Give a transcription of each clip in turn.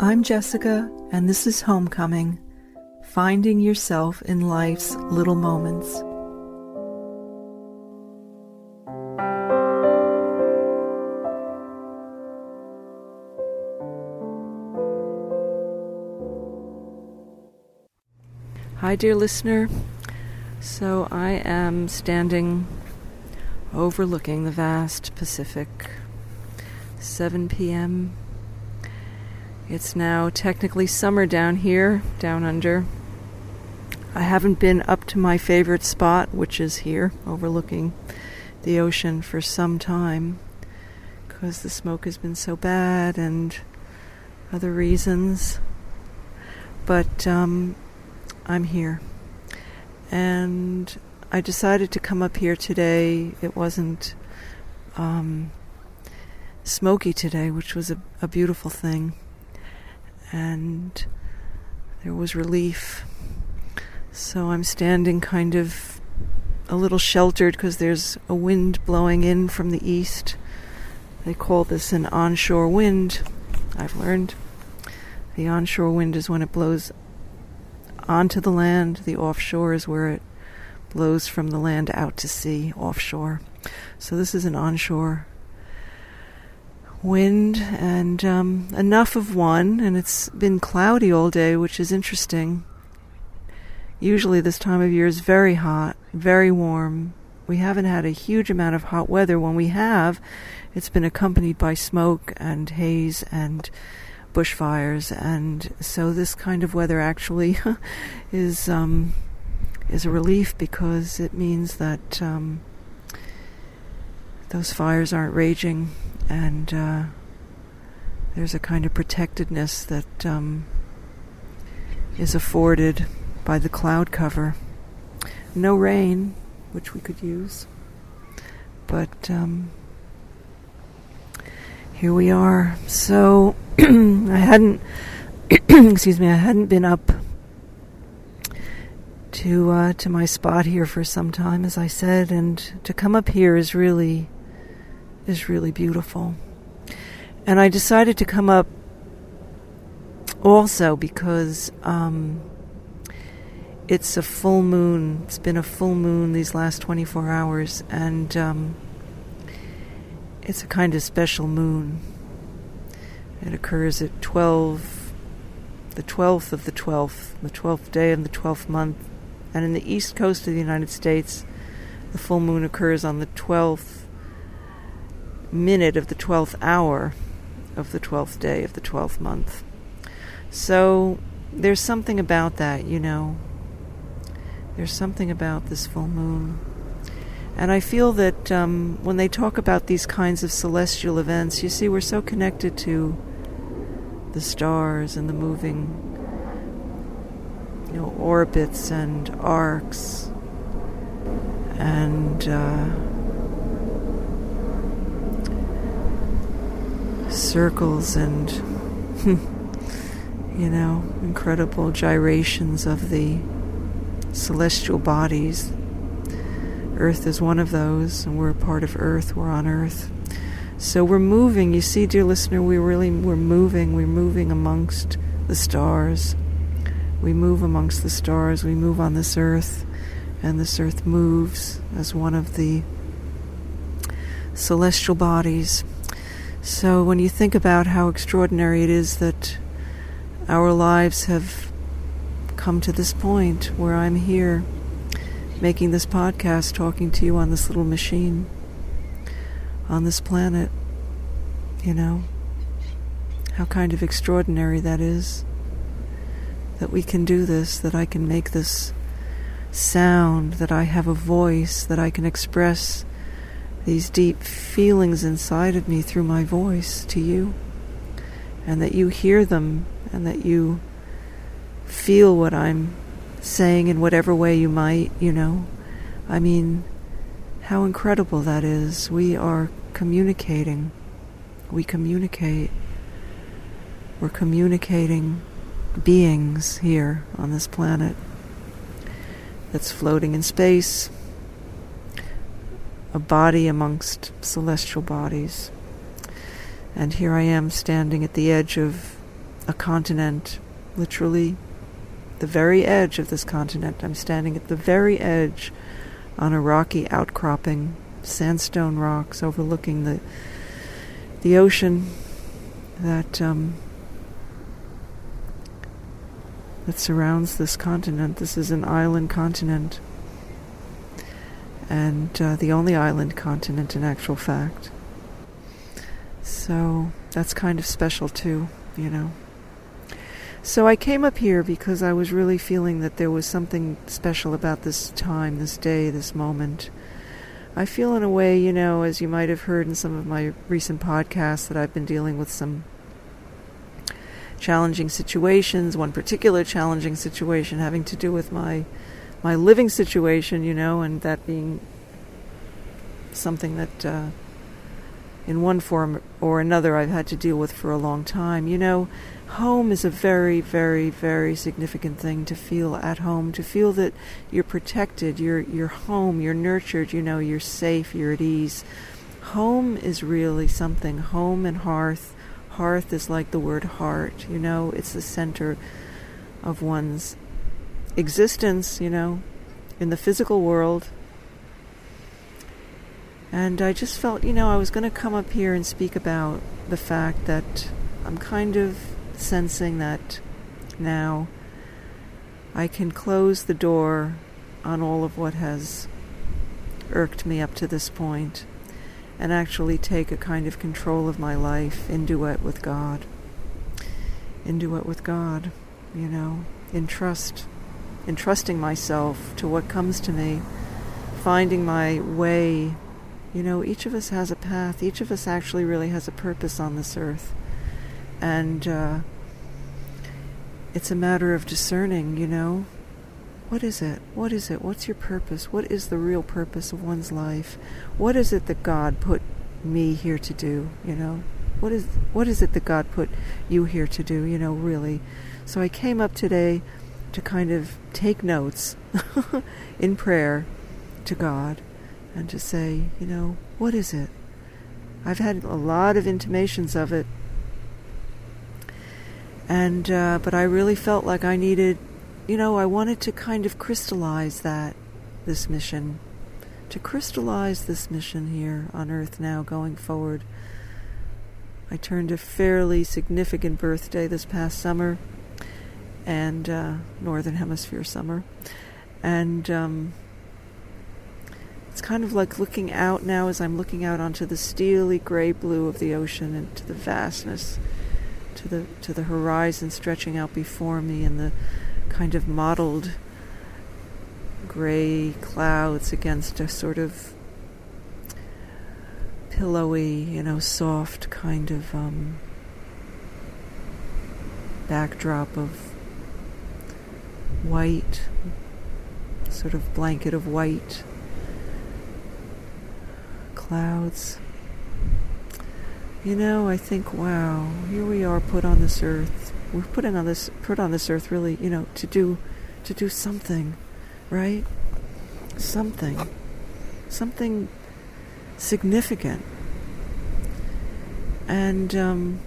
I'm Jessica, and this is Homecoming Finding Yourself in Life's Little Moments. Hi, dear listener. So, I am standing overlooking the vast Pacific. 7 p.m. It's now technically summer down here, down under. I haven't been up to my favorite spot, which is here, overlooking the ocean, for some time because the smoke has been so bad and other reasons. But um, I'm here. And I decided to come up here today. It wasn't um, smoky today, which was a, a beautiful thing. And there was relief. So I'm standing kind of a little sheltered because there's a wind blowing in from the east. They call this an onshore wind, I've learned. The onshore wind is when it blows onto the land, the offshore is where it blows from the land out to sea, offshore. So this is an onshore wind and um, enough of one, and it's been cloudy all day, which is interesting. Usually, this time of year is very hot, very warm. We haven't had a huge amount of hot weather. When we have, it's been accompanied by smoke and haze and bushfires, and so this kind of weather actually is um, is a relief because it means that um, those fires aren't raging, and uh, there's a kind of protectedness that um, is afforded by the cloud cover. No rain, which we could use, but um, here we are. So I hadn't, excuse me, I hadn't been up to uh, to my spot here for some time, as I said, and to come up here is really is really beautiful. And I decided to come up also because um, it's a full moon. It's been a full moon these last 24 hours, and um, it's a kind of special moon. It occurs at 12, the 12th of the 12th, the 12th day of the 12th month. And in the east coast of the United States, the full moon occurs on the 12th minute of the 12th hour of the 12th day of the 12th month. So there's something about that, you know. There's something about this full moon. And I feel that um, when they talk about these kinds of celestial events, you see, we're so connected to the stars and the moving, you know, orbits and arcs and uh, circles and, you know, incredible gyrations of the celestial bodies Earth is one of those, and we're a part of Earth. We're on Earth. So we're moving. You see, dear listener, we really we're moving. We're moving amongst the stars. We move amongst the stars. We move on this earth, and this earth moves as one of the celestial bodies. So when you think about how extraordinary it is that our lives have come to this point where I'm here making this podcast, talking to you on this little machine, on this planet. You know, how kind of extraordinary that is. That we can do this, that I can make this sound, that I have a voice, that I can express these deep feelings inside of me through my voice to you, and that you hear them, and that you feel what I'm saying in whatever way you might, you know. I mean, how incredible that is. We are communicating. We communicate. We're communicating beings here on this planet that's floating in space, a body amongst celestial bodies. And here I am standing at the edge of a continent, literally the very edge of this continent. I'm standing at the very edge on a rocky outcropping, sandstone rocks overlooking the the ocean that um, that surrounds this continent. This is an island continent, and uh, the only island continent in actual fact. So that's kind of special too, you know. So I came up here because I was really feeling that there was something special about this time, this day, this moment. I feel in a way, you know, as you might have heard in some of my recent podcasts, that I've been dealing with some challenging situations. One particular challenging situation having to do with my my living situation, you know, and that being something that uh, in one form or another I've had to deal with for a long time. You know, home is a very, very, very significant thing to feel at home, to feel that you're protected, you're you're home, you're nurtured, you know, you're safe, you're at ease. Home is really something. Home and hearth. Hearth is like the word heart, you know, it's the center of one's existence, you know, in the physical world. And I just felt, you know, I was going to come up here and speak about the fact that I'm kind of sensing that now I can close the door on all of what has irked me up to this point and actually take a kind of control of my life in duet with God. In duet with God, you know, in trust, entrusting myself to what comes to me, finding my way. You know, each of us has a path, each of us actually really has a purpose on this earth and uh, it's a matter of discerning, you know. What is it? What is it? What's your purpose? What is the real purpose of one's life? What is it that God put me here to do, you know? What is what is it that God put you here to do, you know, really? So I came up today to kind of take notes in prayer to God and to say, you know, what is it? I've had a lot of intimations of it and uh, but I really felt like I needed, you know, I wanted to kind of crystallize that this mission, to crystallize this mission here on Earth now going forward. I turned a fairly significant birthday this past summer, and uh, Northern Hemisphere summer, and um, it's kind of like looking out now as I'm looking out onto the steely gray blue of the ocean and to the vastness to the to the horizon stretching out before me and the kind of mottled gray clouds against a sort of pillowy, you know, soft kind of um, backdrop of white, sort of blanket of white clouds. You know, I think, wow, here we are put on this earth. We're putting on this put on this earth really, you know, to do to do something, right? Something. Something significant. And um,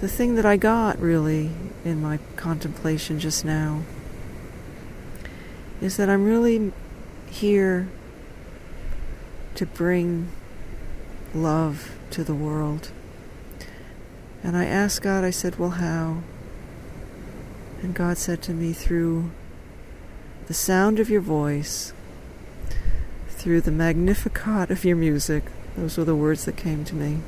the thing that I got really in my contemplation just now is that I'm really here to bring love to the world. And I asked God, I said, Well, how? And God said to me, Through the sound of your voice, through the magnificat of your music, those were the words that came to me.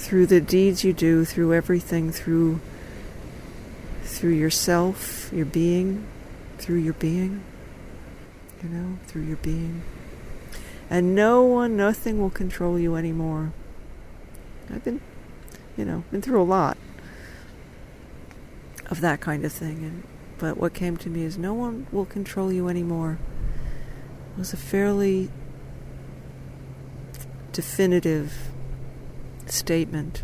Through the deeds you do, through everything, through through yourself, your being, through your being, you know, through your being and no one, nothing will control you anymore. I've been, you know, been through a lot of that kind of thing, and but what came to me is no one will control you anymore. It was a fairly definitive statement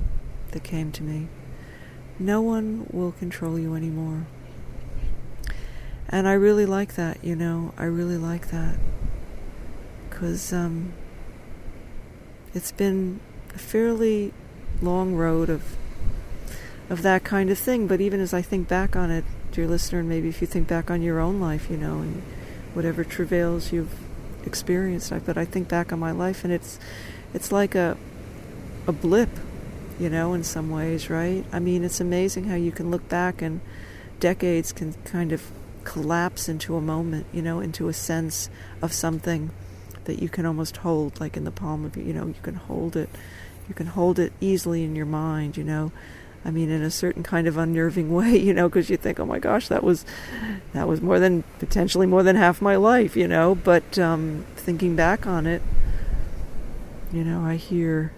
that came to me. No one will control you anymore. And I really like that, you know, I really like that because um, it's been a fairly long road of of that kind of thing. But even as I think back on it, dear listener, and maybe if you think back on your own life, you know, and whatever travails you've experienced, I, but I think back on my life, and it's it's like a a blip, you know, in some ways, right? I mean, it's amazing how you can look back and decades can kind of collapse into a moment, you know, into a sense of something that you can almost hold, like in the palm of your, you know, you can hold it, you can hold it easily in your mind, you know. I mean, in a certain kind of unnerving way, you know, because you think, oh my gosh, that was, that was more than potentially more than half my life, you know. But um, thinking back on it, you know, I hear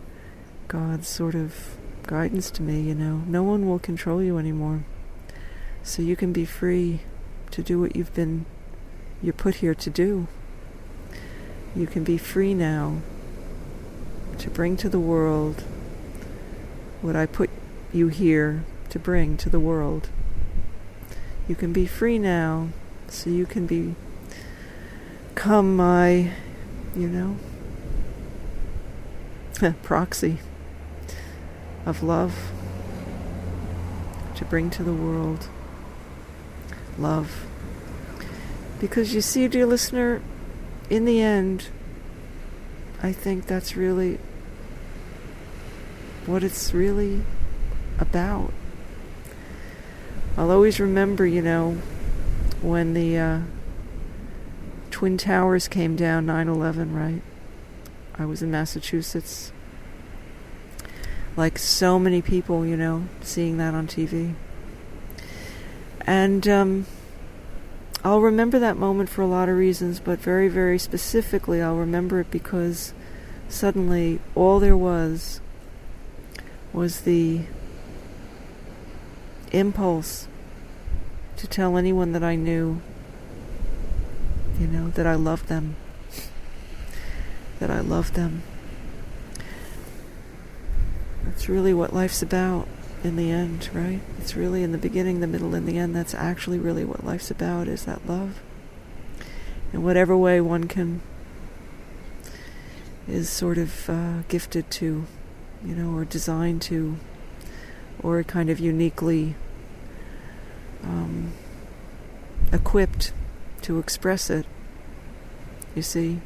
God's sort of guidance to me, you know. No one will control you anymore. So you can be free to do what you've been you're put here to do. You can be free now to bring to the world what I put you here to bring to the world. You can be free now so you can be come my you know proxy of love to bring to the world love. Because you see, dear listener, in the end, I think that's really what it's really about. I'll always remember, you know, when the uh, Twin Towers came down 9 11, right? I was in Massachusetts. Like so many people, you know, seeing that on TV. And um, I'll remember that moment for a lot of reasons, but very, very specifically, I'll remember it because suddenly all there was was the impulse to tell anyone that I knew, you know, that I loved them. that I loved them. That's really what life's about in the end, right? It's really in the beginning, the middle, and the end. That's actually really what life's about is that love. In whatever way one can is sort of uh, gifted to, you know, or designed to, or kind of uniquely um, equipped to express it. You see?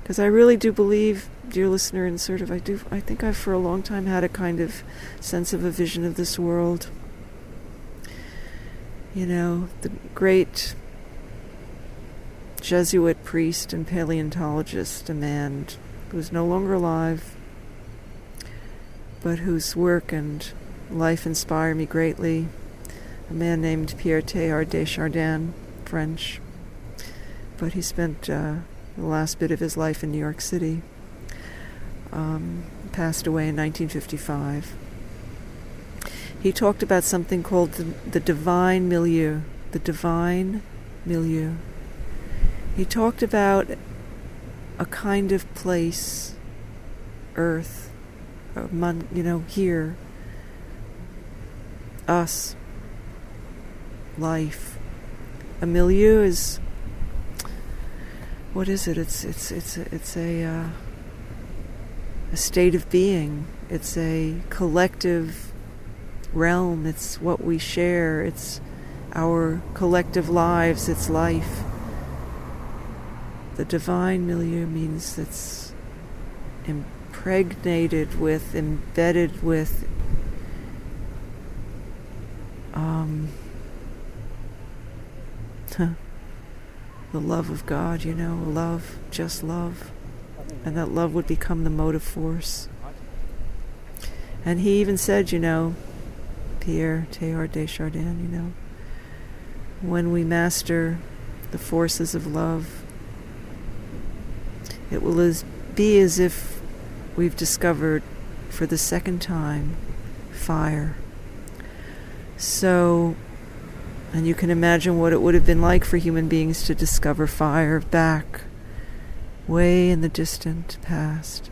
Because I really do believe dear listener, and sort of I do I think I've for a long time had a kind of sense of a vision of this world. You know, the great Jesuit priest and paleontologist, a man who's no longer alive, but whose work and life inspire me greatly. A man named Pierre Teilhard de Chardin, French, but he spent uh, the last bit of his life in New York City um, passed away in 1955. He talked about something called the, the divine milieu. The divine milieu. He talked about a kind of place, earth, you know, here, us, life. A milieu is what is it? It's it's it's it's a uh, a state of being. It's a collective realm. It's what we share. It's our collective lives. It's life. The divine milieu means it's impregnated with, embedded with um, the love of God, you know, love, just love and that love would become the motive force. And he even said, you know, Pierre Teilhard de Chardin, you know, when we master the forces of love, it will as, be as if we've discovered for the second time fire. So, and you can imagine what it would have been like for human beings to discover fire back way in the distant past,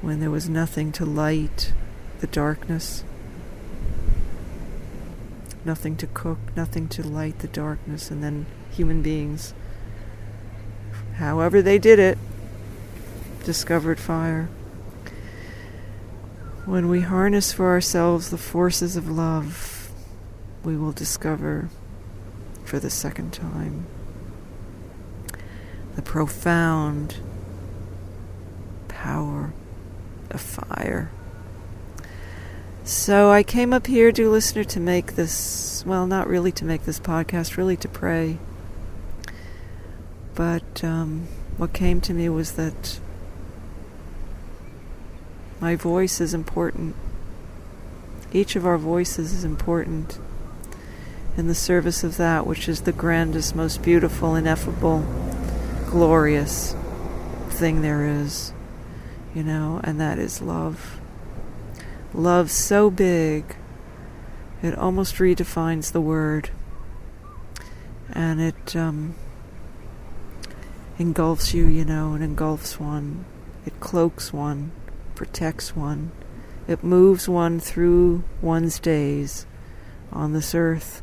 when there was nothing to light the darkness, nothing to cook, nothing to light the darkness, and then human beings, however they did it, discovered fire. When we harness for ourselves the forces of love, we will discover for the second time the profound power of fire. So I came up here, dear listener, to make this, well, not really to make this podcast, really to pray. But um, what came to me was that my voice is important. Each of our voices is important in the service of that which is the grandest, most beautiful, ineffable, glorious thing there is, you know, and that is love. Love so big, it almost redefines the word. And it um, engulfs you, you know, and engulfs one. It cloaks one protects one. It moves one through one's days on this earth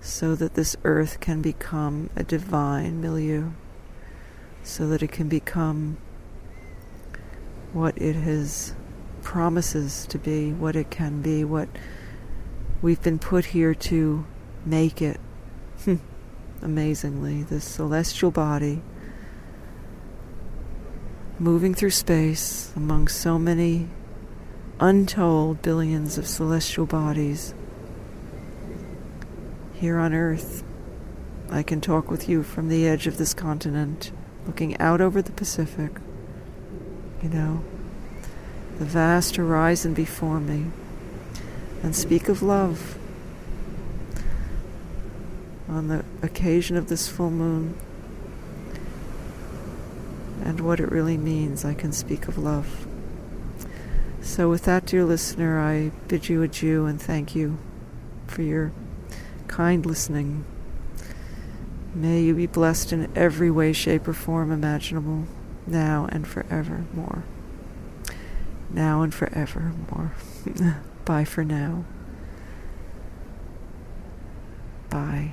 so that this earth can become a divine milieu, so that it can become what it has promises to be, what it can be, what we've been put here to make it. Amazingly, this celestial body moving through space among so many untold billions of celestial bodies. Here on Earth, I can talk with you from the edge of this continent, looking out over the Pacific. You know, the vast horizon before me, and speak of love. On the occasion of this full moon, and what it really means, I can speak of love. So, with that, dear listener, I bid you adieu and thank you for your kind listening. May you be blessed in every way, shape, or form imaginable, now and forevermore. Now and forevermore. Bye for now. Bye.